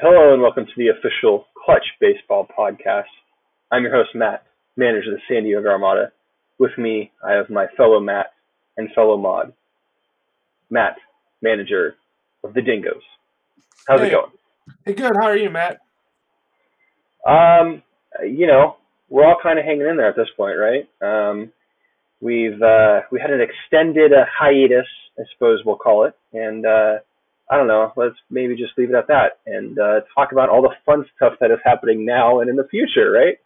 Hello and welcome to the official Clutch Baseball Podcast. I'm your host, Matt, manager of the San Diego Armada. With me, I have my fellow Matt and fellow Mod. Matt, manager of the Dingoes. How's Hey. it going? Hey, good. How are you, Matt? Um, you know, we're all kind of hanging in there at this point, right? Um, we've uh, we had an extended uh, hiatus, I suppose we'll call it, and uh, I don't know. Let's maybe just leave it at that and uh, talk about all the fun stuff that is happening now and in the future, right?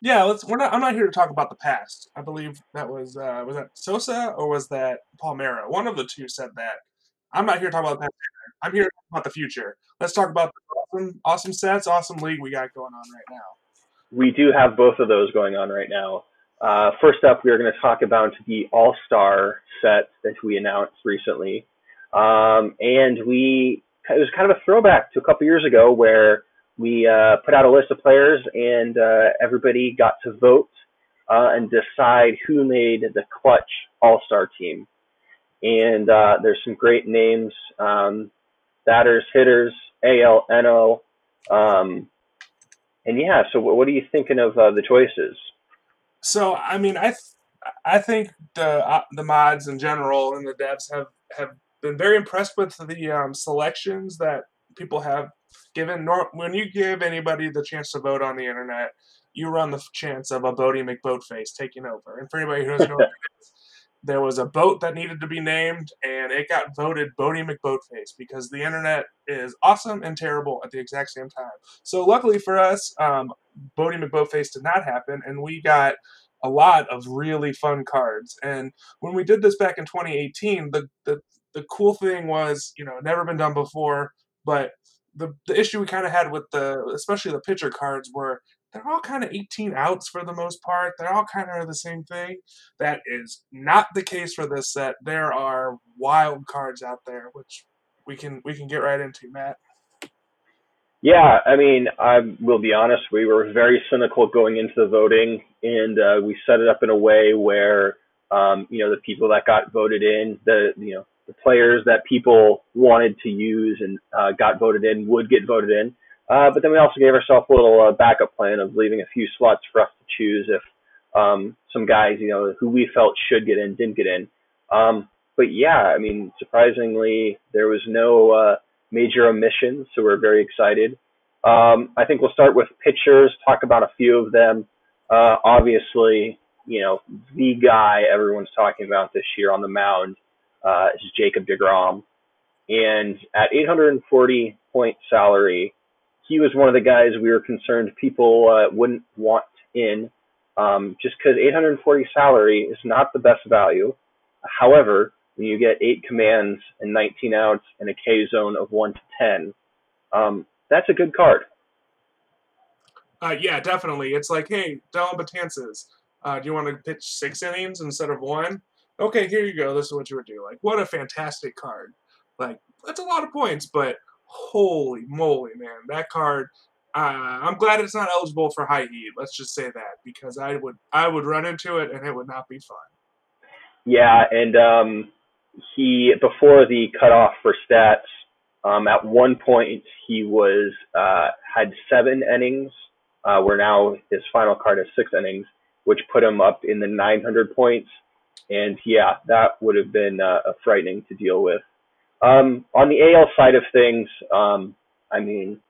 Yeah, let's. We're not. I'm not here to talk about the past. I believe that was uh, was that Sosa or was that Palmeiro? One of the two said that. I'm not here to talk about the past. Either. I'm here to talk about the future. Let's talk about the awesome, awesome sets, awesome league we got going on right now. We do have both of those going on right now. Uh, first up, we are going to talk about the All Star set that we announced recently. Um, and we, it was kind of a throwback to a couple years ago where we uh, put out a list of players and uh, everybody got to vote uh, and decide who made the clutch All Star team. And uh, there's some great names um, batters, hitters, AL, NL. Um, and yeah, so what what are you thinking of uh, the choices? So I mean, I th- I think the uh, the mods in general and the devs have have been very impressed with the um, selections that people have given. When you give anybody the chance to vote on the internet, you run the chance of a Boaty McBoatface taking over. And for anybody who doesn't know what it is, there was a boat that needed to be named, and it got voted Boaty McBoatface because the internet is awesome and terrible at the exact same time. So luckily for us, um, Boaty McBoatface did not happen, and we got a lot of really fun cards. And when we did this back in 2018, the the, the cool thing was, you know, never been done before, but the, the issue we kind of had with the, especially the pitcher cards, were they're all kind of 18 outs for the most part. They're all kind of the same thing. That is not the case for this set. There are wild cards out there, which we can we can get right into, Matt. Yeah, I mean, I will be honest, we were very cynical going into the voting, and uh, we set it up in a way where, um, you know, the people that got voted in, the you know, the players that people wanted to use and uh, got voted in would get voted in. Uh, but then we also gave ourselves a little uh, backup plan of leaving a few slots for us to choose if um, some guys, you know, who we felt should get in didn't get in. Um, but yeah, I mean, surprisingly, there was no uh, major omissions, so we're very excited. Um, I think we'll start with pitchers, talk about a few of them. Uh, obviously, you know, the guy everyone's talking about this year on the mound uh, is Jacob DeGrom. And at 840 point salary, he was one of the guys we were concerned people uh, wouldn't want in um, just because 840 salary is not the best value. However, when you get eight commands and 19 outs and a K zone of 1 to 10, um, that's a good card. Uh, yeah, definitely. It's like, hey, Dellin Betances, uh, do you want to pitch six innings instead of one? Okay, here you go. This is what you would do. Like, what a fantastic card. Like, that's a lot of points, but holy moly, man, that card. Uh, I'm glad it's not eligible for high heat. Let's just say that because I would I would run into it and it would not be fun. Yeah, and um, he before the cutoff for stats, um, at one point he was uh, had seven innings, uh, where now his final card is six innings, which put him up in the 900 points. And yeah, that would have been uh, frightening to deal with. Um, on the AL side of things, um, I mean,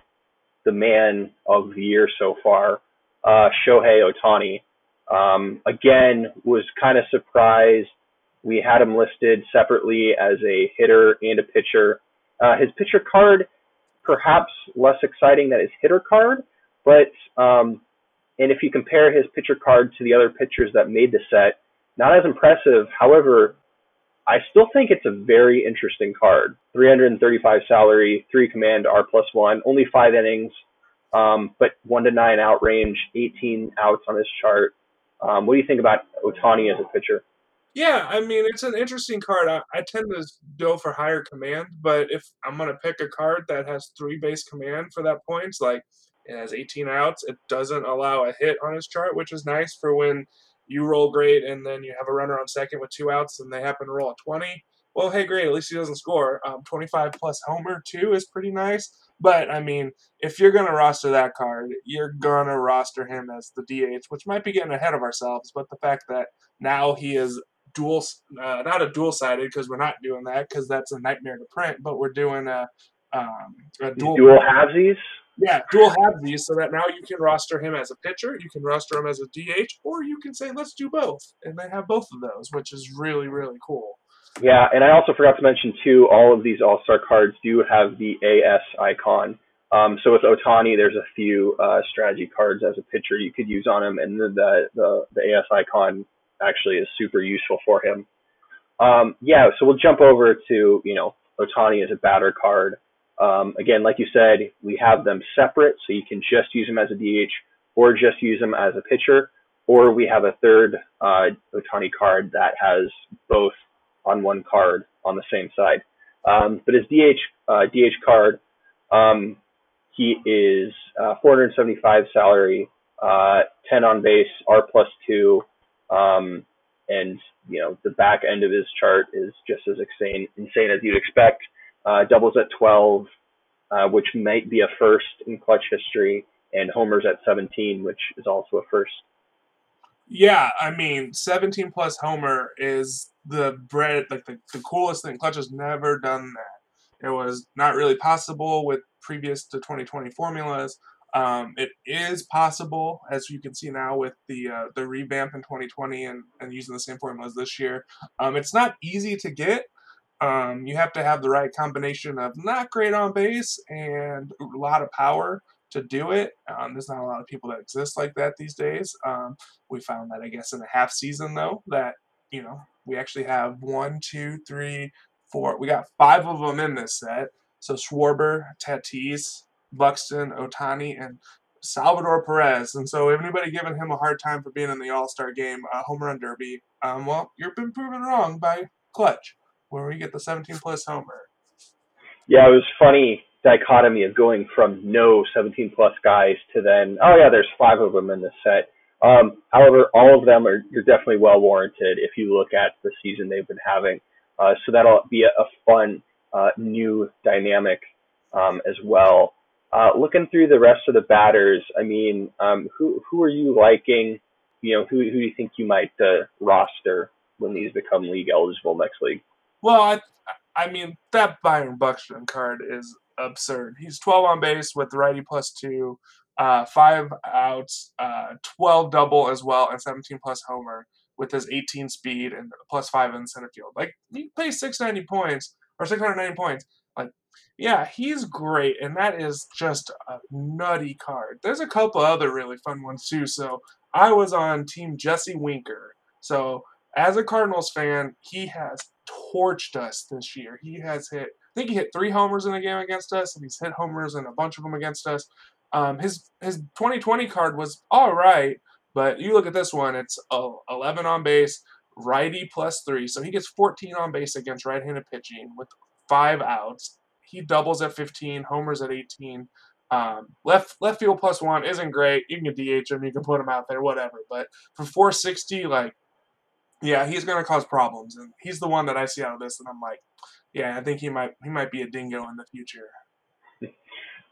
the man of the year so far, uh, Shohei Ohtani, um, again was kind of surprised. We had him listed separately as a hitter and a pitcher. Uh, his pitcher card, perhaps less exciting than his hitter card, but um, and if you compare his pitcher card to the other pitchers that made the set, not as impressive. However, I still think it's a very interesting card. 335 salary, three command, R plus one, only five innings, um, but one to nine out range, 18 outs on his chart. Um, what do you think about Ohtani as a pitcher? Yeah, I mean it's an interesting card. I, I tend to go for higher command, but if I'm gonna pick a card that has three base command for that points, like it has 18 outs, it doesn't allow a hit on his chart, which is nice for when you roll great and then you have a runner on second with two outs and they happen to roll a 20. Well, hey, great, at least he doesn't score. Um, 25 plus homer too is pretty nice. But I mean, if you're gonna roster that card, you're gonna roster him as the DH, which might be getting ahead of ourselves. But the fact that now he is dual, uh, not a dual sided because we're not doing that because that's a nightmare to print. But we're doing a, um, a dual dual halvesies. Yeah, dual have these so that now you can roster him as a pitcher, you can roster him as a DH, or you can say let's do both, and they have both of those, which is really really cool. Yeah, and I also forgot to mention too, all of these All Star cards do have the AS icon. Um, so with Ohtani, there's a few uh, strategy cards as a pitcher you could use on him, and the the, the AS icon actually is super useful for him. Um, yeah, so we'll jump over to you know Ohtani as a batter card. Um, again, like you said, we have them separate, so you can just use them as a DH or just use them as a pitcher, or we have a third uh, Ohtani card that has both on one card on the same side. Um, but his DH uh, DH card, um, he is uh, 475 salary, uh, 10 on base, R plus two, um, and you know the back end of his chart is just as insane insane as you'd expect. Uh, doubles at 12, uh, which might be a first in clutch history, and homers at 17, which is also a first. Yeah, I mean, 17 plus homer is the bread, like the, the coolest thing. Clutch has never done that. It was not really possible with previous to 2020 formulas. Um, it is possible, as you can see now with the uh, the revamp in 2020 and, and using the same formulas this year. Um, it's not easy to get. Um, you have to have the right combination of not great on base and a lot of power to do it. Um, there's not a lot of people that exist like that these days. Um, we found that, I guess, in the half season, though, that, you know, we actually have one, two, three, four. We got five of them in this set. So Schwarber, Tatis, Buxton, Ohtani, and Salvador Perez. And so, if anybody giving him a hard time for being in the All Star game, uh, home run derby, um, well, you've been proven wrong by Clutch, where we get the 17 plus homer. Yeah, it was funny dichotomy of going from no 17 plus guys to then, oh yeah, there's five of them in the set. Um, however, all of them are you're definitely well warranted if you look at the season they've been having. Uh, so that'll be a, a fun uh, new dynamic um, as well. Uh, looking through the rest of the batters, I mean, um, who who are you liking? You know, who who do you think you might uh, roster when these become league eligible next league? Well, I, I mean that Byron Buxton card is absurd. He's 12 on base with righty plus two, uh, five outs, uh, 12 double as well, and 17 plus homer with his 18 speed and plus five in center field. Like he plays 690 points or 690 points. Like, yeah, he's great, and that is just a nutty card. There's a couple other really fun ones too. So I was on Team Jesse Winker. So as a Cardinals fan, he has torched us this year. He has hit I think he hit three homers in a game against us, and he's hit homers in a bunch of them against us. Um, his his 2020 card was all right, but you look at this one, it's 11 on base, righty plus three, so he gets 14 on base against right-handed pitching with five outs. He doubles at 15, homers at 18. Um, left left field plus one isn't great. You can DH him, you can put him out there, whatever. But for 460, like, yeah, he's going to cause problems, and he's the one that I see out of this, and I'm like, yeah, I think he might he might be a dingo in the future.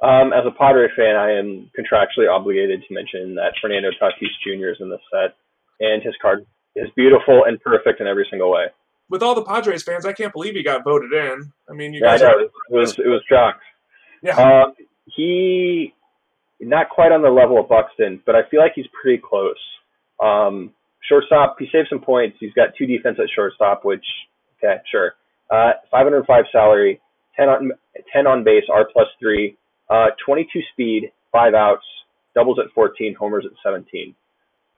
Um, as a Padre fan, I am contractually obligated to mention that Fernando Tatis Jr. is in this set, and his card is beautiful and perfect in every single way. With all the Padres fans, I can't believe he got voted in. I mean, you yeah, guys I know. Are... It was it was shocked. Yeah. Um, he not quite on the level of Buxton, but I feel like he's pretty close. Um, shortstop, he saved some points. He's got two defense at shortstop, which okay, sure. Uh, 505 salary, 10 on 10 on base, R plus three, uh, 22 speed, five outs, doubles at 14, homers at 17.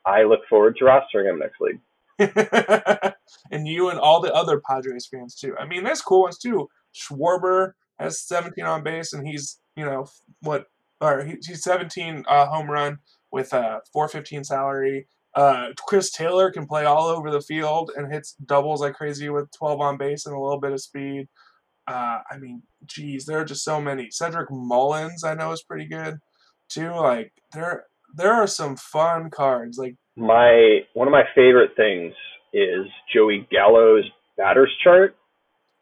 I look forward to rostering him next league. and you and all the other Padres fans too. I mean, there's cool ones too. Schwarber has 17 on base, and he's you know what, or he's 17 uh, home run with a 415 salary. Uh, Chris Taylor can play all over the field and hits doubles like crazy with 12 on base and a little bit of speed. Uh, I mean, geez, there are just so many. Cedric Mullins, I know, is pretty good too. Like there, there are some fun cards. Like my one of my favorite things is Joey Gallo's batters chart.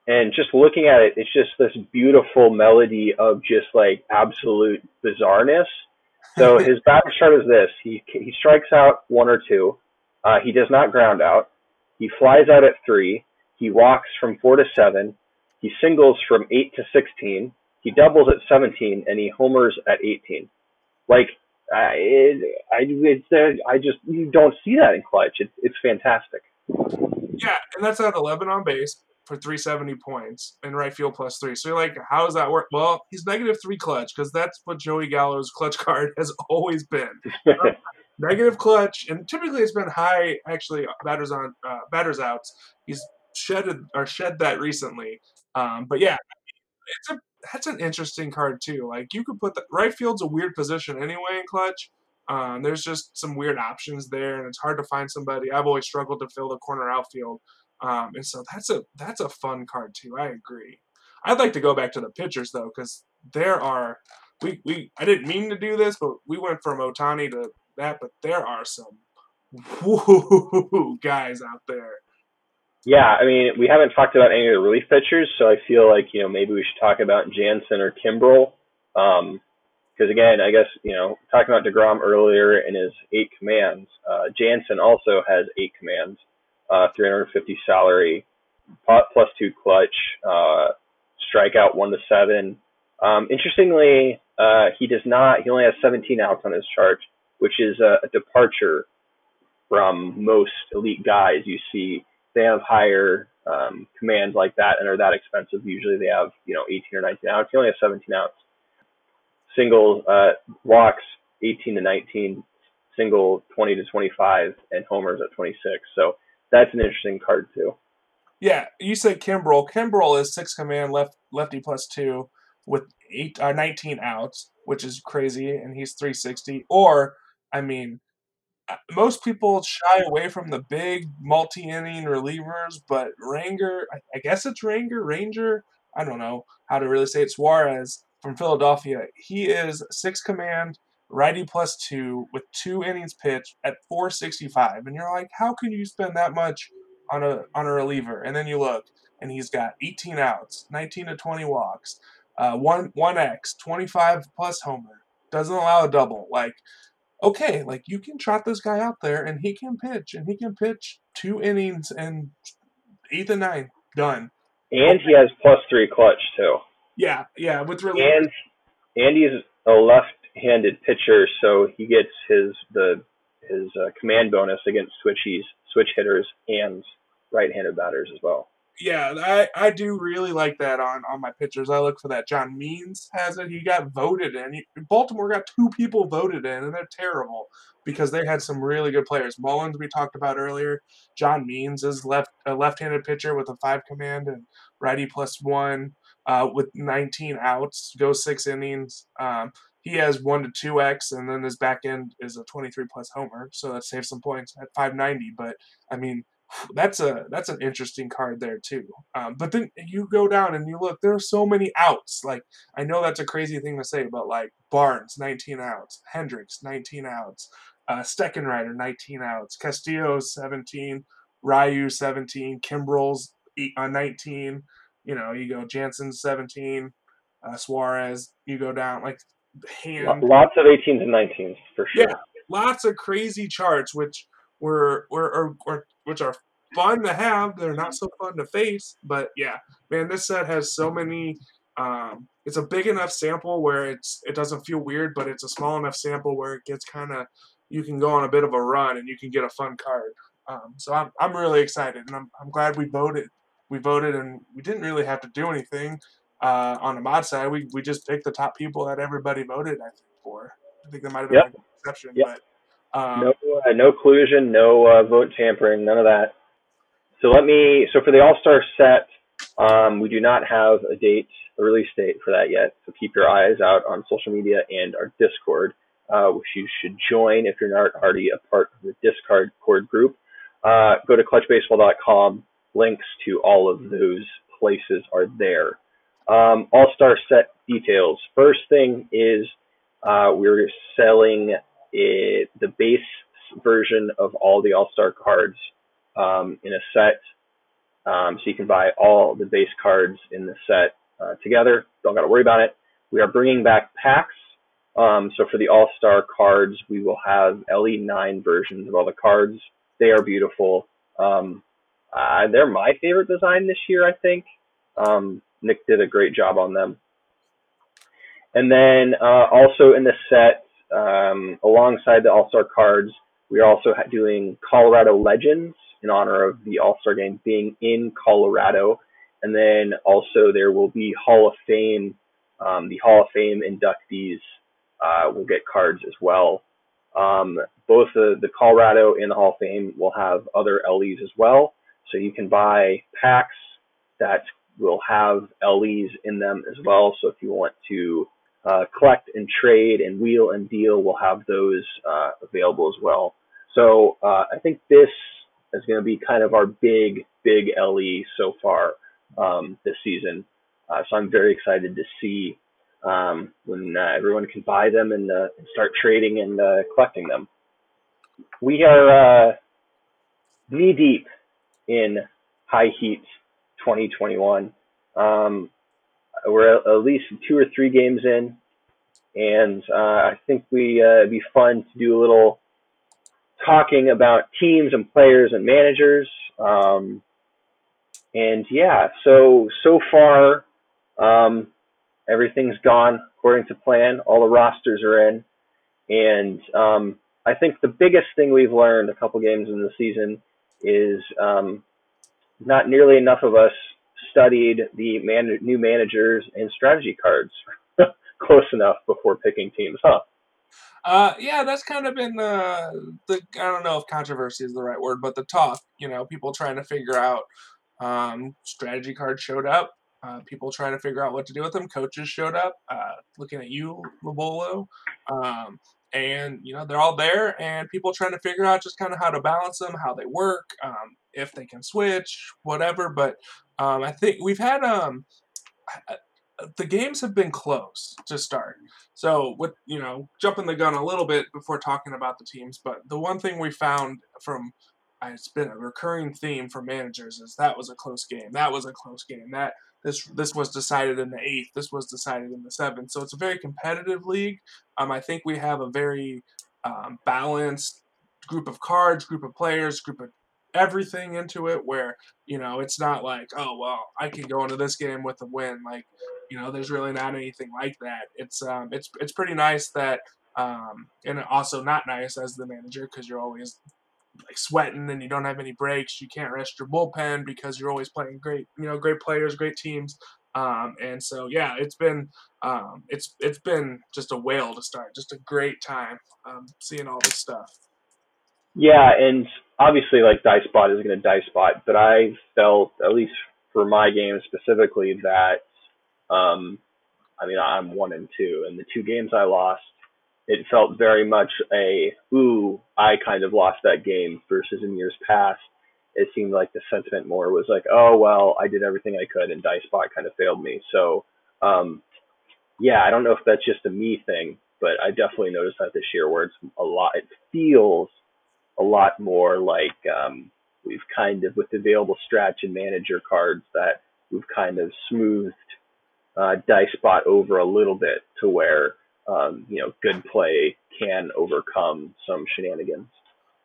and just looking at it, it's just this beautiful melody of just like absolute bizarreness. So his batting chart is this: he he strikes out one or two, uh, he does not ground out, he flies out at three, he walks from four to seven, he singles from eight to sixteen, he doubles at seventeen, and he homers at eighteen. Like I, I, it's, uh, I just you don't see that in clutch. It's it's fantastic. Yeah, and that's at 11 on base for 370 points and right field plus three. So you're like, how does that work? Well, he's negative three clutch because that's what Joey Gallo's clutch card has always been. negative clutch, and typically it's been high. Actually, batters on uh, batters outs. He's shedded or shed that recently. Um, but yeah, it's a that's an interesting card too. Like you could put the right field's a weird position anyway in clutch. Um, there's just some weird options there, and it's hard to find somebody. I've always struggled to fill the corner outfield, um, and so that's a that's a fun card too. I agree. I'd like to go back to the pitchers though, because there are we we I didn't mean to do this, but we went from Ohtani to that, but there are some woo guys out there. Yeah, I mean, we haven't talked about any of the relief pitchers, so I feel like you know maybe we should talk about Jansen or Kimbrel. Um, because again, I guess you know talking about Degrom earlier in his eight commands, uh, Jansen also has eight commands, uh, 350 salary, plus two clutch, uh, strikeout one to seven. Um, interestingly, uh, he does not. He only has 17 outs on his chart, which is a, a departure from most elite guys. You see, they have higher um, commands like that and are that expensive. Usually, they have you know 18 or 19 outs. He only has 17 outs single uh, walks 18 to 19, single 20 to 25, and homers at 26. So that's an interesting card too. Yeah, you said Kimbrel. Kimbrel is six command left lefty plus two with eight uh, 19 outs, which is crazy, and he's 360. Or, I mean, uh, most people shy away from the big multi-inning relievers, but Ranger, I, I guess it's Ranger, Ranger. I don't know how to really say it. Suarez from Philadelphia. He is six command, righty plus two with two innings pitched at 465. And you're like, how can you spend that much on a on a reliever? And then you look, and he's got 18 outs, 19 to 20 walks, uh, one one X, 25 plus homer, doesn't allow a double. Like, okay, like you can trot this guy out there, and he can pitch, and he can pitch two innings and eighth and ninth, done. And he has plus three clutch too. Yeah, yeah, with really and Andy's a left-handed pitcher, so he gets his the his uh, command bonus against switchies, switch hitters, and right-handed batters as well. Yeah, I, I do really like that on, on my pitchers. I look for that. John Means has it. He got voted in. He, Baltimore got two people voted in, and they're terrible because they had some really good players. Mullins we talked about earlier. John Means is left a left-handed pitcher with a five command and righty plus one uh, with 19 outs, go six innings. Um, he has one to two X, and then his back end is a 23 plus homer, so that saves some points at 590. But I mean, that's a that's an interesting card there too. Um, but then you go down and you look, there are so many outs. Like I know that's a crazy thing to say, but like Barnes 19 outs, Hendricks 19 outs, uh, Steckenrider 19 outs, Castillo 17, Ryu 17, Kimbrel's uh, 19 you know, you go Jansen 17, uh, Suarez, you go down like hand. Lots of 18s and 19s for sure. Yeah, lots of crazy charts, which were, were, or, or, which are fun to have. They're not so fun to face, but yeah, man, this set has so many. Um, it's a big enough sample where it's it doesn't feel weird, but it's a small enough sample where it gets kind of you can go on a bit of a run and you can get a fun card. Um, so I'm I'm really excited, and I'm I'm glad we voted we voted and we didn't really have to do anything uh, on the mod side. We, we just picked the top people that everybody voted, I think, for. I think there might have been yep. an exception. Yep. But, um, no, uh, no collusion, no uh, vote tampering, none of that. So let me, so for the All Star set, um, we do not have a date, a release date for that yet. So keep your eyes out on social media and our Discord, uh, which you should join if you're not already a part of the Discord group. Uh, go to clutchbaseball.com links to all of those places are there. Um, All Star set details. First thing is uh, we're selling it, the base version of all the All Star cards um, in a set Um, so you can buy all the base cards in the set uh, together. Don't got to worry about it. We are bringing back packs. Um, so for the All Star cards, we will have LE9 versions of all the cards. They are beautiful. Um, uh, they're my favorite design this year, I think. Um, Nick did a great job on them. And then uh, also in the set, um, alongside the All Star cards, we are also doing Colorado Legends in honor of the All Star game being in Colorado. And then also there will be Hall of Fame, um, the Hall of Fame inductees uh, will get cards as well. Um, both the, the Colorado and the Hall of Fame will have other LEs as well. So you can buy packs that will have LEs in them as well. So if you want to uh, collect and trade and wheel and deal, we'll have those uh, available as well. So uh, I think this is going to be kind of our big, big LE so far um, this season. Uh, so I'm very excited to see um, when uh, everyone can buy them and, uh, start trading and collecting them. We are knee deep in high heat 2021. Um, we're at least two or three games in, and uh, I think we uh, it'd be fun to do a little talking about teams and players and managers. Um, and yeah, so so far, um, everything's gone according to plan. All the rosters are in, and um, I think the biggest thing we've learned a couple games in the season is um, not nearly enough of us studied the man- new managers and strategy cards close enough before picking teams, huh? Uh, yeah, that's kind of been the the I don't know if controversy is the right word, but the talk. You know, people trying to figure out um, strategy cards showed up. Uh, people trying to figure out what to do with them. Coaches showed up, uh, looking at you, Lovullo, um, and you know they're all there, and people trying to figure out just kind of how to balance them, how they work, um, if they can switch, whatever. But um, I think we've had um, the games have been close to start. So with you know jumping the gun a little bit before talking about the teams, but the one thing we found from it's been a recurring theme for managers is that was a close game. That was a close game. That this this was decided in the eighth. This was decided in the seventh. So it's a very competitive league. Um, I think we have a very um, balanced group of cards, group of players, group of everything into it where you know it's not like oh well i can go into this game with a win like you know there's really not anything like that it's um it's it's pretty nice that um and also not nice as the manager because you're always like sweating and you don't have any breaks you can't rest your bullpen because you're always playing great you know great players great teams. Um, and so yeah it's been um, it's it's been just a whale to start just a great time um, seeing all this stuff. Yeah, and obviously, like DiceBot is going to DiceBot, but I felt at least for my game specifically that, um, I mean, I'm one and two, and the two games I lost, it felt very much a ooh, I kind of lost that game versus in years past. It seemed like the sentiment more was like, oh well, I did everything I could, and DiceBot kind of failed me. So, um, yeah, I don't know if that's just a me thing, but I definitely noticed that this year where it's a lot. It feels a lot more like um, we've kind of with the available stretch and manager cards that we've kind of smoothed uh, DiceBot over a little bit to where um, you know good play can overcome some shenanigans.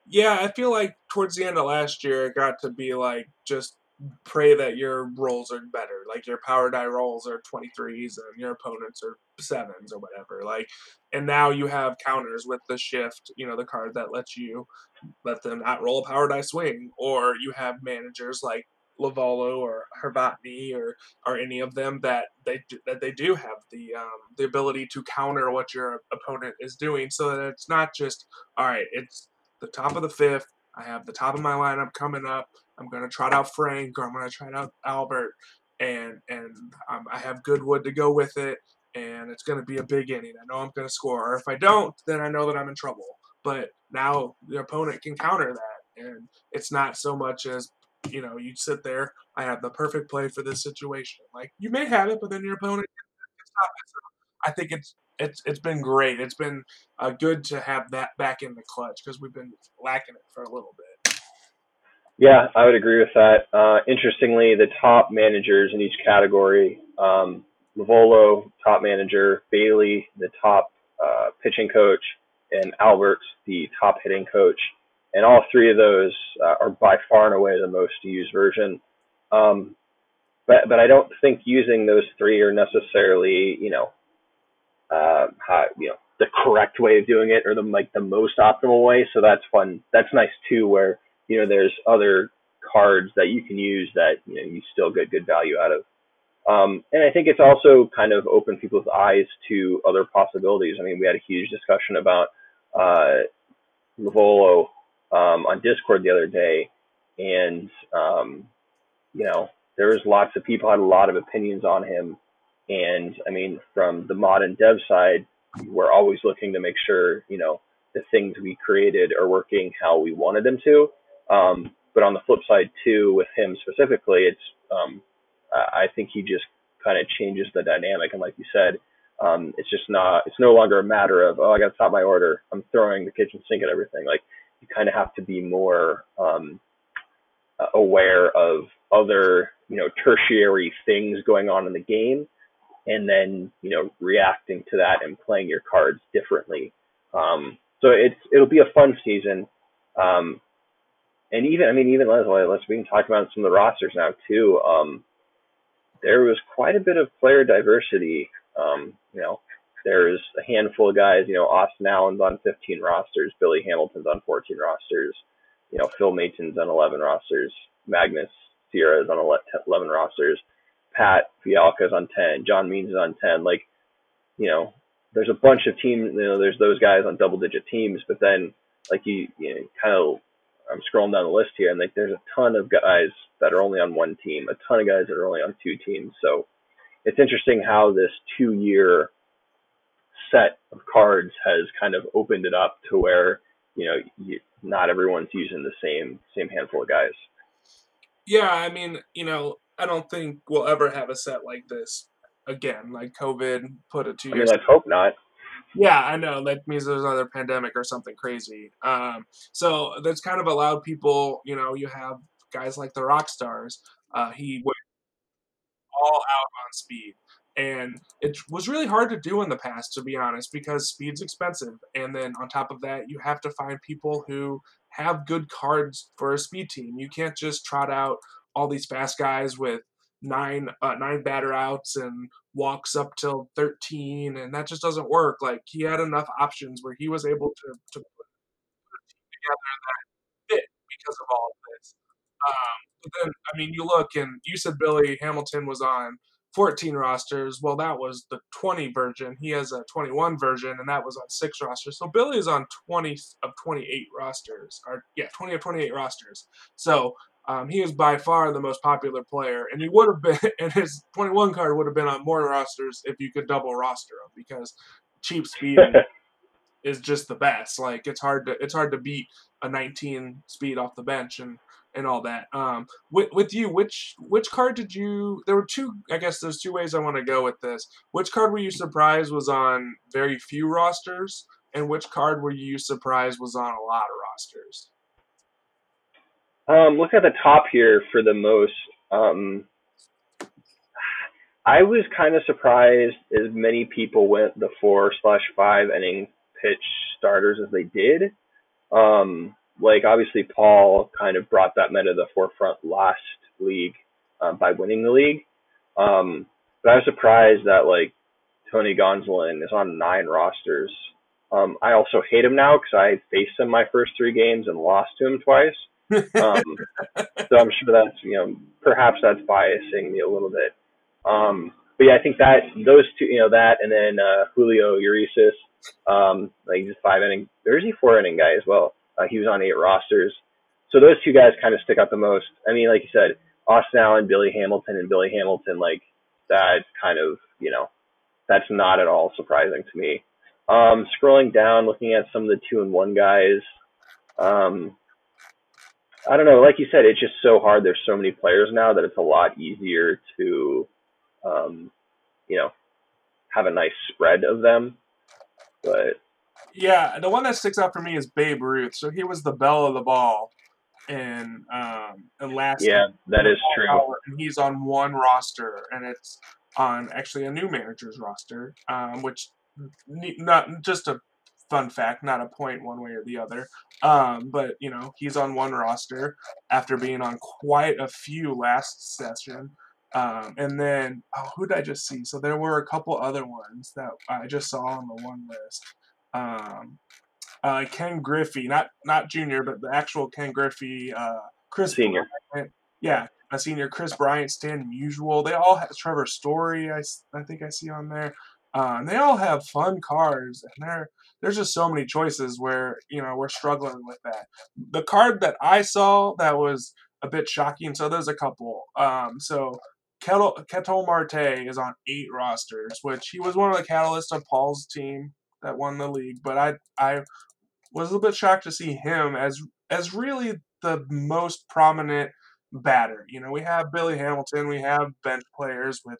Yeah, I feel like towards the end of last year, it got to be like just pray that your rolls are better. Like your power die rolls are 23s and your opponents are sevens or whatever. Like, and now you have counters with the shift, you know, the card that lets you let them not roll a power die swing, or you have managers like Lovullo or Hervatny or or any of them that they that they do have the um, the ability to counter what your opponent is doing, so that it's not just all right. It's the top of the fifth. I have the top of my lineup coming up. I'm to trot out Frank or I'm to trot out Albert, and and um, I have Goodwood to go with it, and it's to be a big inning. I know I'm to score. Or if I don't, then I know that I'm in trouble. But now the opponent can counter that, and it's not so much as you know you sit there. I have the perfect play for this situation. Like you may have it, but then your opponent I think it's it's it's been great. It's been uh, good to have that back in the clutch because we've been lacking it for a little bit. Yeah, I would agree with that. Uh, interestingly, the top managers in each category, um, Lovullo, top manager, Bailey, the top uh, pitching coach, and Albert, the top hitting coach. And all three of those uh, are by far and away the most used version. Um, but but I don't think using those three are necessarily you know uh, how you know the correct way of doing it or the like the most optimal way. So that's fun. That's nice too, where you know there's other cards that you can use that you know you still get good value out of. Um, and I think it's also kind of opened people's eyes to other possibilities. I mean, we had a huge discussion about uh, Lovullo um, on Discord the other day, and um, you know there was lots of people had a lot of opinions on him. And I mean, from the mod and dev side, we're always looking to make sure you know the things we created are working how we wanted them to. Um, but on the flip side too, with him specifically, it's um, I think he just kind of changes the dynamic. And like you said, um, it's just not it's no longer a matter of oh I got to stop my order. I'm throwing the kitchen sink at everything. Like you kind of have to be more um, aware of other you know tertiary things going on in the game and then you know reacting to that and playing your cards differently. Um, so it's it'll be a fun season. Um, and even i mean even let's, let's we can talk about some of the rosters now too. Um, there was quite a bit of player diversity um, you know there's a handful of guys you know austin allen's on 15 rosters billy hamilton's on 14 rosters you know phil maton's on 11 rosters Magneuris Sierra's on 11 rosters. Pat Fialka is on 10. John Means is on 10. Like, you know, there's a bunch of teams. You know, there's those guys on double digit teams, but then like you, you know, kind of. I'm scrolling down the list here, and like there's a ton of guys that are only on one team, a ton of guys that are only on two teams. So it's interesting how this two year set of cards has kind of opened it up to where you know you, not everyone's using the same same handful of guys. Yeah, I mean, you know, I don't think we'll ever have a set like this again. Like COVID put it two I years. mean, let's hope not. Yeah, I know. That means there's another pandemic or something crazy. Um, so that's kind of allowed people. You know, you have guys like the rock stars. Uh, he went all out on speed. And it was really hard to do in the past, to be honest, because speed's expensive. And then on top of that, you have to find people who have good cards for a speed team. You can't just trot out all these fast guys with nine uh, nine batter outs and walks up till 13 and that just doesn't work like he had enough options where he was able to, to put a team together that fit because of all of this um, then i mean you look and you said billy hamilton was on 14 rosters. Well, that was the 20 version. He has a 21 version, and that was on six rosters. So Billy is on 20 of 28 rosters, or yeah, 20 of 28 rosters. So um, he is by far the most popular player, and he would have been, and his 21 card would have been on more rosters if you could double roster him because cheap speed is just the best. Like it's hard to it's hard to beat a 19 speed off the bench, and and all that. Um, with with you, which which card did you? There were two. I guess there's two ways I want to go with this. Which card were you surprised was on very few rosters, and which card were you surprised was on a lot of rosters? Um, look at the top here for the most. Um, I was kind of surprised as many people went the four slash five inning pitch starters as they did. Um, like obviously Paul kind of brought that meta to the forefront last league um, by winning the league. Um, but I was surprised that like Tony Gonsolin is on nine rosters. Um, I also hate him now because I faced him my first three games and lost to him twice. Um, so I'm sure that's you know perhaps that's biasing me a little bit. Um, but yeah, I think that those two, you know, that and then uh, Julio Urias, um, like he's a five inning, is he four inning guy as well? Uh, he was on eight rosters. So those two guys kind of stick out the most. I mean, like you said, Austin Allen, Billy Hamilton, and Billy Hamilton, like that's kind of, you know, that's not at all surprising to me. Um, scrolling down, looking at some of the two and one guys, um, I don't know. Like you said, it's just so hard. There's so many players now that it's a lot easier to, um, you know, have a nice spread of them. But yeah, the one that sticks out for me is Babe Ruth. So he was the belle of the ball in um, in last. Yeah, that is true. And he's on one roster, and it's on actually a new manager's roster, um, which not just a fun fact, not a point one way or the other. Um, but you know, he's on one roster after being on quite a few last session. Um, and then, oh, who did I just see? So there were a couple other ones that I just saw on the one list. Um, uh, Ken Griffey, not not junior, but the actual Ken Griffey, uh, Chris senior. Bryant, yeah, a senior, Chris Bryant, Stan Musial. They all have Trevor Story. I, I think I see on there. Um, they all have fun cars, and there there's just so many choices where you know we're struggling with that. The card that I saw that was a bit shocking. So there's a couple. Um, so Ketel, Ketel Marte is on eight rosters, which he was one of the catalysts of Paul's team that won the league. But I I was a little bit shocked to see him as as really the most prominent batter. You know, we have Billy Hamilton, we have bench players with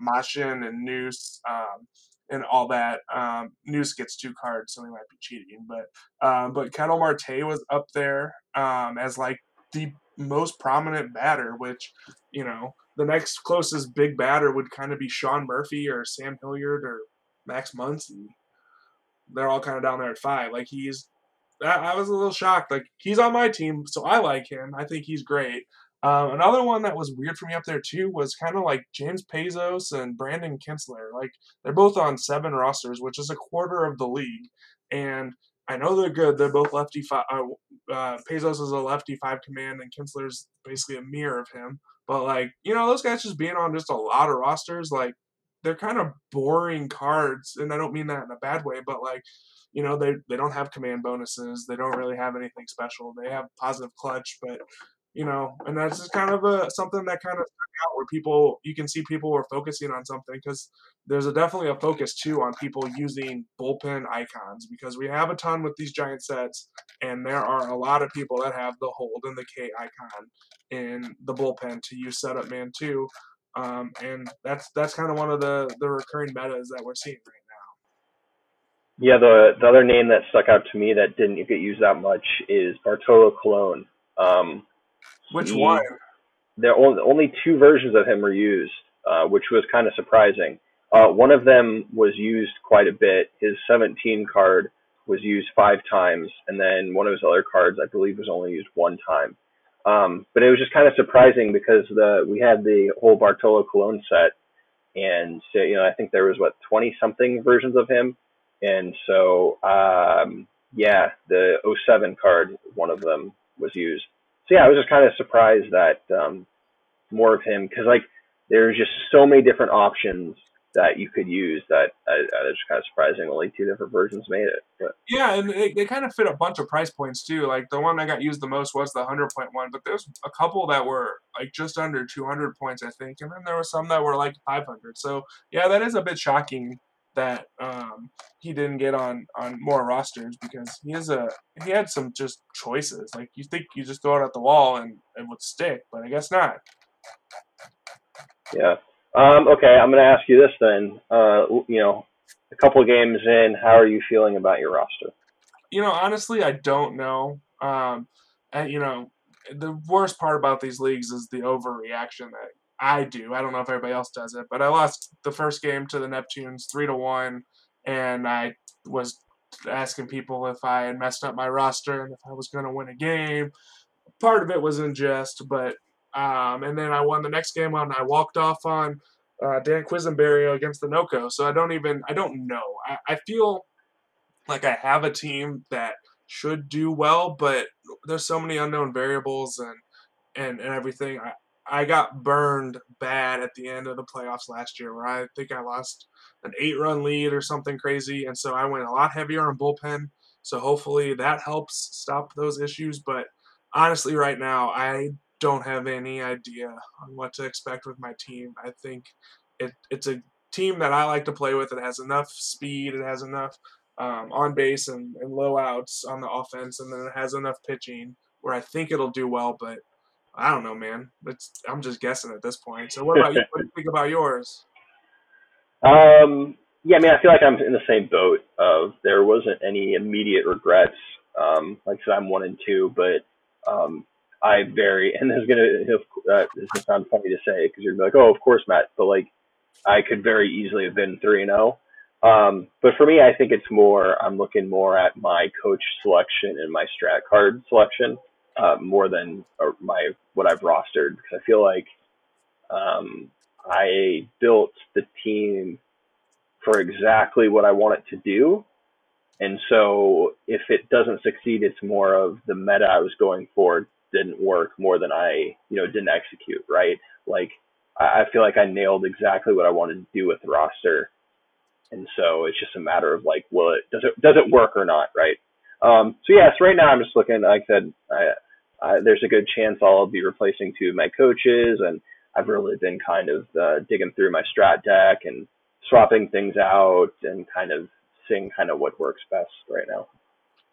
Machin and Noose um, and all that. Um, Noose gets two cards, so he might be cheating. But um, but Ketel Marte was up there um, as like the most prominent batter, which you know the next closest big batter would kind of be Sean Murphy or Sam Hilliard or Max Muncy. They're all kind of down there at five. Like he's, I, was a little shocked. Like he's on my team, so I like him. I think he's great. Um, another one that was weird for me up there too was kind of like James Pazos and Brandon Kintzler. Like they're both on seven rosters, which is a quarter of the league. And I know they're good. They're both lefty. Five, uh, uh, Pazos is a lefty five command, and Kintzler's basically a mirror of him. But like you know, those guys just being on just a lot of rosters, like they're kind of boring cards, and I don't mean that in a bad way, but like you know they they don't have command bonuses. They don't really have anything special. They have positive clutch, but you know, and that's just kind of a something that kind of stuck out where people you can see people are focusing on something because there's a definitely a focus too on people using bullpen icons because we have a ton with these giant sets and there are a lot of people that have the hold and the K icon in the bullpen to use setup man too. Um, and that's that's kind of one of the the recurring metas that we're seeing right now. Yeah, the the other name that stuck out to me that didn't get used that much is Bartolo Colon. Um, which he, one? There only only two versions of him were used, uh, which was kind of surprising. Uh, one of them was used quite a bit. His 17 card was used five times, and then one of his other cards, I believe, was only used one time. Um, but it was just kind of surprising because the we had the whole Bartolo Colon set, and so, you know I think there was what 20 something versions of him, and so um, yeah, the 07 card, one of them was used. So yeah, I was just kind of surprised that um, more of him because like there's just so many different options that you could use that I, I was kind of surprising only two different versions made it. But. Yeah, and they, they kind of fit a bunch of price points too. Like the one that got used the most was the hundred point one, but there's a couple that were like just under two hundred points, I think, and then there were some that were like five hundred. So yeah, that is a bit shocking that um, he didn't get on on more rosters because he has a he had some just choices. Like you think you just throw it at the wall and it would stick, but I guess not. Yeah. Um, okay, I'm going to ask you this then. Uh, you know, a couple games in, how are you feeling about your roster? You know, honestly, I don't know. Um, and you know, the worst part about these leagues is the overreaction that I do. I don't know if everybody else does it, but I lost the first game to the Neptunes three to one, and I was asking people if I had messed up my roster and if I was going to win a game. Part of it was in jest, but um, and then I won the next game on. I walked off on uh, Dan Quisenberry against the NOCO. So I don't even I don't know. I, I feel like I have a team that should do well, but there's so many unknown variables and and, and everything. I, I got burned bad at the end of the playoffs last year, where I think I lost an eight-run lead or something crazy, and so I went a lot heavier on bullpen. So hopefully that helps stop those issues. But honestly, right now, I don't have any idea on what to expect with my team. I think it, it's a team that I like to play with. It has enough speed. It has enough um, on base and, and low outs on the offense, and then it has enough pitching where I think it'll do well. But I don't know, man. It's I'm just guessing at this point. So what about you? What do you think about yours? Um, yeah, I mean, I feel like I'm in the same boat. Of there wasn't any immediate regrets. Um, like I said, I'm one and two, but um, I very and this is gonna uh, this is sound funny to say because you're gonna be like, oh, of course, Matt, but like I could very easily have been three and zero. Oh. Um, but for me, I think it's more I'm looking more at my coach selection and my strat card selection uh, more than my what I've rostered because I feel like um, I built the team for exactly what I want it to do. And so if it doesn't succeed, it's more of the meta I was going for didn't work more than I, you know, didn't execute, right? Like I feel like I nailed exactly what I wanted to do with the roster. And so it's just a matter of like, will it does it does it work or not, right? Um, so yes, right now I'm just looking. Like I said, I, I, there's a good chance I'll be replacing two of my coaches, and I've really been kind of uh, digging through my strat deck and swapping things out and kind of seeing kind of what works best right now.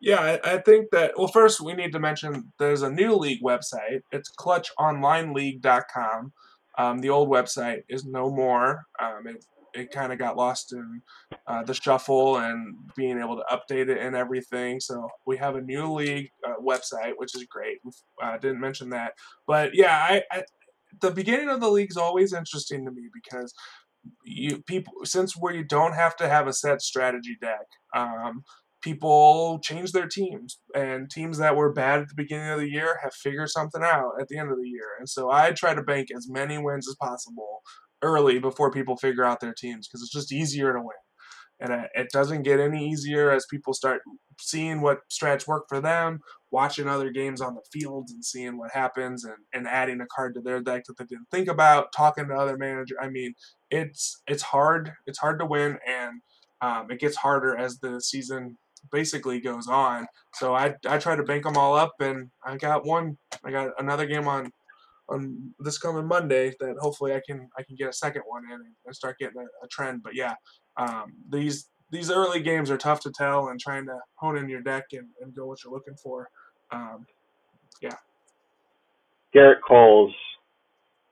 Yeah, I, think that. Well, first we need to mention there's a new league website. It's clutchonlineleague.com. Um, the old website is no more. Um, it it kind of got lost in uh, the shuffle and being able to update it and everything. So we have a new league uh, website, which is great. I uh, didn't mention that, but yeah, I, I the beginning of the league is always interesting to me because you people since where you don't have to have a set strategy deck. Um, people change their teams and teams that were bad at the beginning of the year have figured something out at the end of the year and so i try to bank as many wins as possible early before people figure out their teams because it's just easier to win. And it doesn't get any easier as people start seeing what strats work for them, watching other games on the fields and seeing what happens and, and adding a card to their deck that they didn't think about, talking to other managers. I mean, it's it's hard. It's hard to win and um, it gets harder as the season basically goes on. So I, I try to bank them all up, and I got one. I got another game on on this coming Monday that hopefully I can I can get a second one in and start getting a, a trend. But yeah, um, these these early games are tough to tell and trying to hone in your deck and, and go what you're looking for. Um, yeah. Gerrit Cole's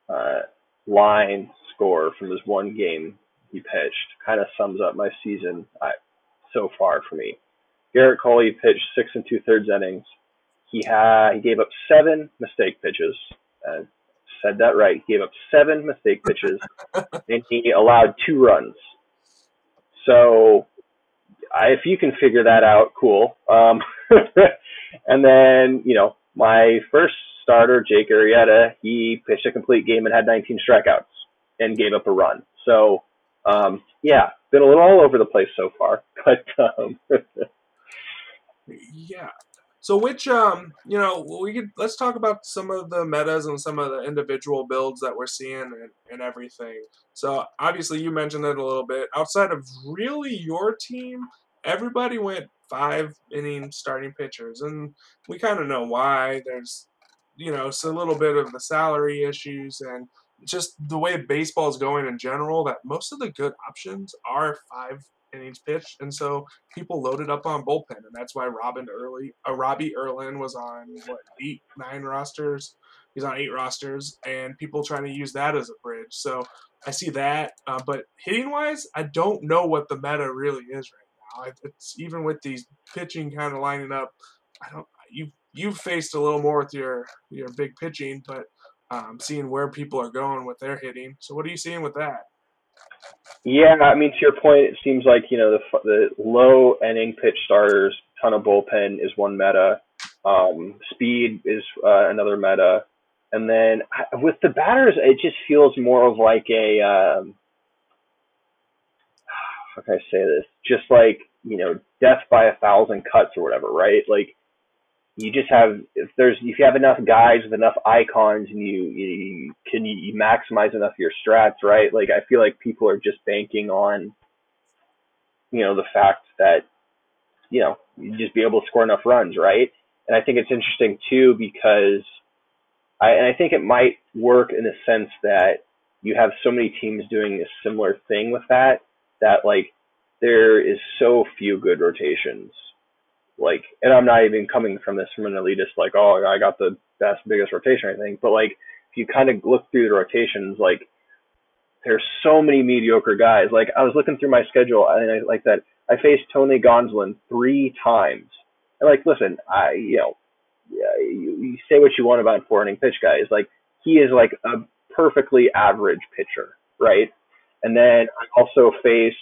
uh, line score from this one game he pitched kind of sums up my season uh, so far for me. Gerrit Cole he pitched six and two thirds innings. He had he gave up seven mistake pitches, uh, said that right. He gave up seven mistake pitches, and he allowed two runs. So, I, if you can figure that out, cool. Um, and then, you know, my first starter, Jake Arrieta, he pitched a complete game and had 19 strikeouts and gave up a run. So, um, yeah, been a little all over the place so far, but um, yeah, so which um you know we could let's talk about some of the metas and some of the individual builds that we're seeing and, and everything. So obviously you mentioned it a little bit. Outside of really your team, everybody went five inning starting pitchers, and we kind of know why. There's you know it's a little bit of the salary issues and just the way baseball is going in general. That most of the good options are five innings pitched, and so people loaded up on bullpen, and that's why Robin Early, uh, Robbie Erlin was on what eight, nine rosters. He's on eight rosters, and people trying to use that as a bridge. So I see that, uh, but hitting wise, I don't know what the meta really is right now. It's even with these pitching kind of lining up. I don't. You you've faced a little more with your your big pitching, but um, seeing where people are going with their hitting. So what are you seeing with that? Yeah, I mean, to your point, it seems like you know the the low inning pitch starters, ton of bullpen is one meta. Um, speed is uh, another meta, and then with the batters, it just feels more of like a um, how can I say this? Just like you know, death by a thousand cuts or whatever, right? Like you just have if there's if you have enough guys with enough icons and you you can you, maximize enough your strats right? Like i feel like people are just banking on you know the fact that you know you just be able to score enough runs right? And i think it's interesting too because i and i think it might work in the sense that you have so many teams doing a similar thing with that that like there is so few good rotations like, and I'm not even coming from this from an elitist, like, oh, I got the best, biggest rotation or anything. But like, if you kind of look through the rotations, like, there's so many mediocre guys. Like, I was looking through my schedule, and I like that. I faced Tony Gonsolin three times. And like, listen, I, you know, you, you say what you want about four inning pitch guys, like he is like a perfectly average pitcher, right? And then I also face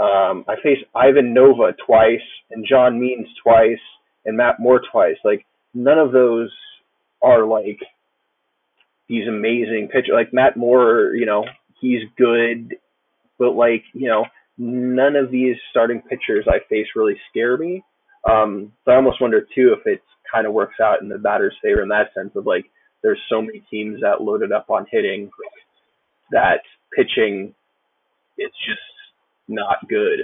um, I face Ivan Nova twice and John Means twice and Matt Moore twice. Like none of those are like these amazing pitchers. Like Matt Moore, you know, he's good, but like you know, none of these starting pitchers I face really scare me. Um, so I almost wonder too if it kind of works out in the batter's favor in that sense of like there's so many teams that loaded up on hitting that pitching it's just not good.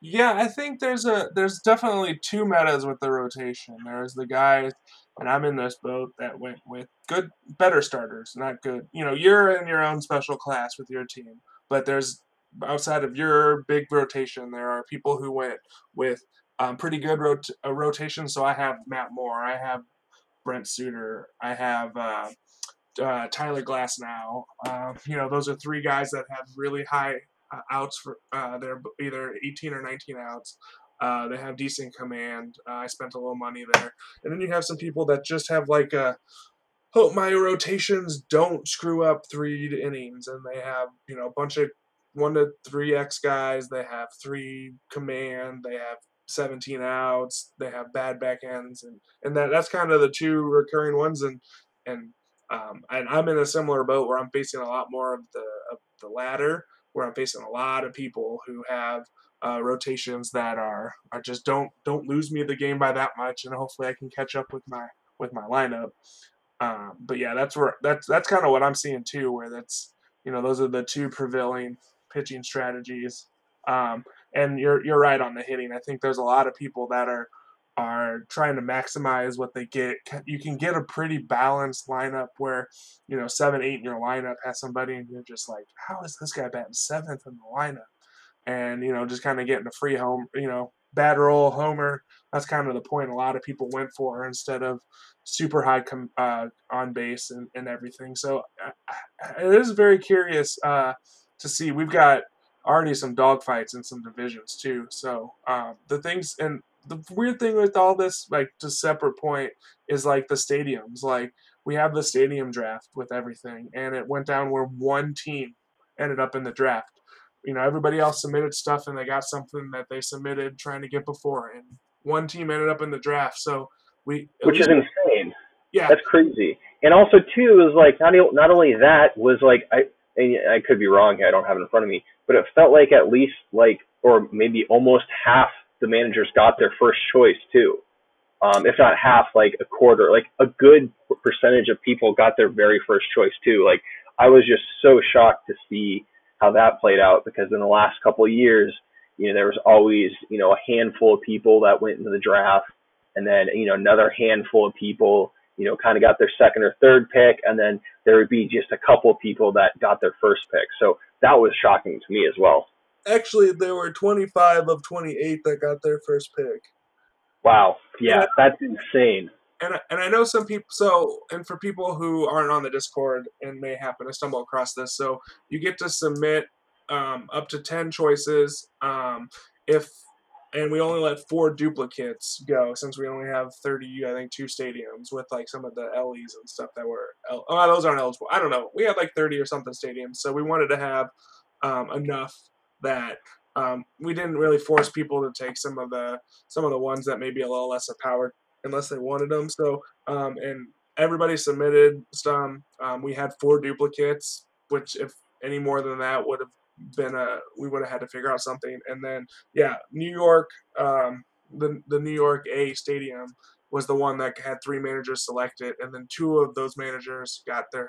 Yeah, I think there's a there's definitely two metas with the rotation. There's the guys, and I'm in this boat that went with good, better starters, not good. You know, you're in your own special class with your team, but there's outside of your big rotation, there are people who went with um, pretty good rot- a rotation. So I have Matt Moore, I have Brent Suter, I have uh, uh, Tyler Glasnow. Uh, you know, those are three guys that have really high uh, outs for uh, they're either 18 or 19 outs. Uh, they have decent command. Uh, I spent a little money there, and then you have some people that just have like a hope my rotations don't screw up three innings, and they have you know a bunch of one to three X guys. They have three command. They have 17 outs. They have bad back ends, and and that that's kind of the two recurring ones. And and um, and I'm in a similar boat where I'm facing a lot more of the of the latter where I'm facing a lot of people who have uh, rotations that are are just don't don't lose me the game by that much, and hopefully I can catch up with my with my lineup. Um, but yeah, that's where that's that's kind of what I'm seeing too, where that's you know those are the two prevailing pitching strategies. Um, and you're you're right on the hitting. I think there's a lot of people that are are trying to maximize what they get. You can get a pretty balanced lineup where, you know, seven, eight in your lineup has somebody and you're just like, how is this guy batting seventh in the lineup? And, you know, just kind of getting a free home, you know, bad roll, homer. That's kind of the point a lot of people went for instead of super high com- uh, on base and, and everything. So uh, it is very curious uh, to see. We've got already some dogfights in some divisions too. So um, the things and the weird thing with all this, like to separate point, is like the stadiums. Like we have the stadium draft with everything, and it went down where one team ended up in the draft. You know, everybody else submitted stuff, and they got something that they submitted trying to get before, and one team ended up in the draft. So we, which is insane. Yeah, that's crazy. And also too is like not not only that was like I I could be wrong here, I don't have it in front of me, but it felt like at least like or maybe almost half the managers got their first choice too. Um, if not half, like a quarter, like a good percentage of people got their very first choice too. Like I was just so shocked to see how that played out because in the last couple of years, you know, there was always, you know, a handful of people that went into the draft and then, you know, another handful of people, you know, kind of got their second or third pick. And then there would be just a couple of people that got their first pick. So that was shocking to me as well actually there were 25 of 28 that got their first pick. Wow. Yeah, that's insane. And I, and I know some people so and for people who aren't on the Discord and may happen to stumble across this, so you get to submit um, up to 10 choices um, if and we only let four duplicates go since we only have 30 i think two stadiums with like some of the LEs and stuff that were oh those aren't eligible i don't know we had like 30 or something stadiums so we wanted to have um, enough that um, we didn't really force people to take some of the some of the ones that may be a little less powered unless they wanted them. So um, and everybody submitted some. Um, we had four duplicates, which if any more than that would have been a we would have had to figure out something. And then yeah, New York, um, the the New York A Stadium was the one that had three managers selected, and then two of those managers got their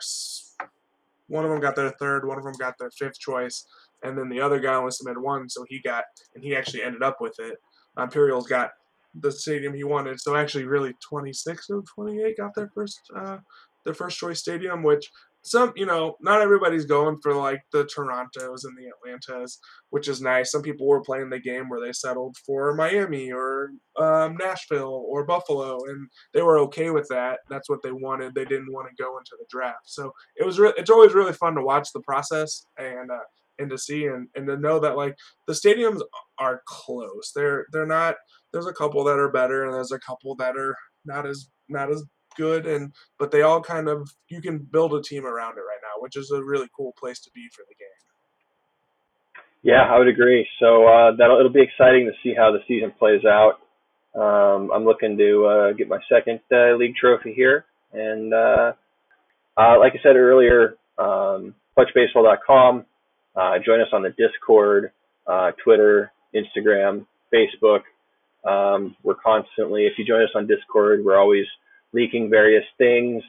one of them got their third, one of them got their fifth choice, and then the other guy only submitted one, so he got and he actually ended up with it. Imperials got the stadium he wanted, so actually, really, 26 of 28 got their first uh, their first choice stadium, which some you know not everybody's going for like the Torontos and the Atlantas, which is nice. Some people were playing the game where they settled for Miami or um, Nashville or Buffalo, and they were okay with that. That's what they wanted. They didn't want to go into the draft, so it was. Re- it's always really fun to watch the process and. Uh, and to see and, and to know that like the stadiums are close. They're they're not there's a couple that are better and there's a couple that are not as not as good, and but they all kind of you can build a team around it right now, which is a really cool place to be for the game. Yeah, I would agree. So uh, that'll it'll be exciting to see how the season plays out. Um, I'm looking to uh, get my second uh, league trophy here, and uh, uh, like I said earlier, um, clutchbaseball.com. Uh, join us on the Discord, uh, Twitter, Instagram, Facebook. Um, we're constantly, if you join us on Discord, we're always leaking various things.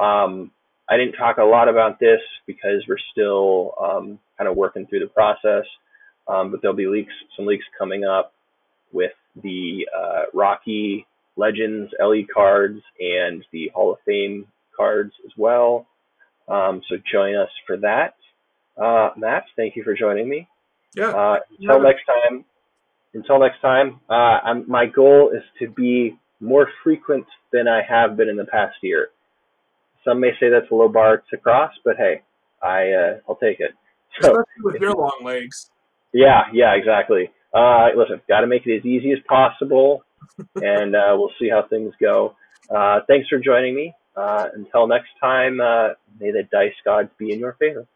Um, I didn't talk a lot about this because we're still um, kind of working through the process, um, but there'll be leaks, some leaks coming up with the uh, Rocky Legends LE cards and the Hall of Fame cards as well. Um, so join us for that. Uh, Matt, thank you for joining me. Yeah. Uh, until Yeah. next time. Until next time. Uh, I'm, my goal is to be more frequent than I have been in the past year. Some may say that's a low bar to cross, but hey, I uh, I'll take it. So Especially with your long legs. yeah, yeah, exactly. Uh, listen, got to make it as easy as possible, and uh, we'll see how things go. Uh, thanks for joining me. Uh, until next time, uh, may the dice gods be in your favor.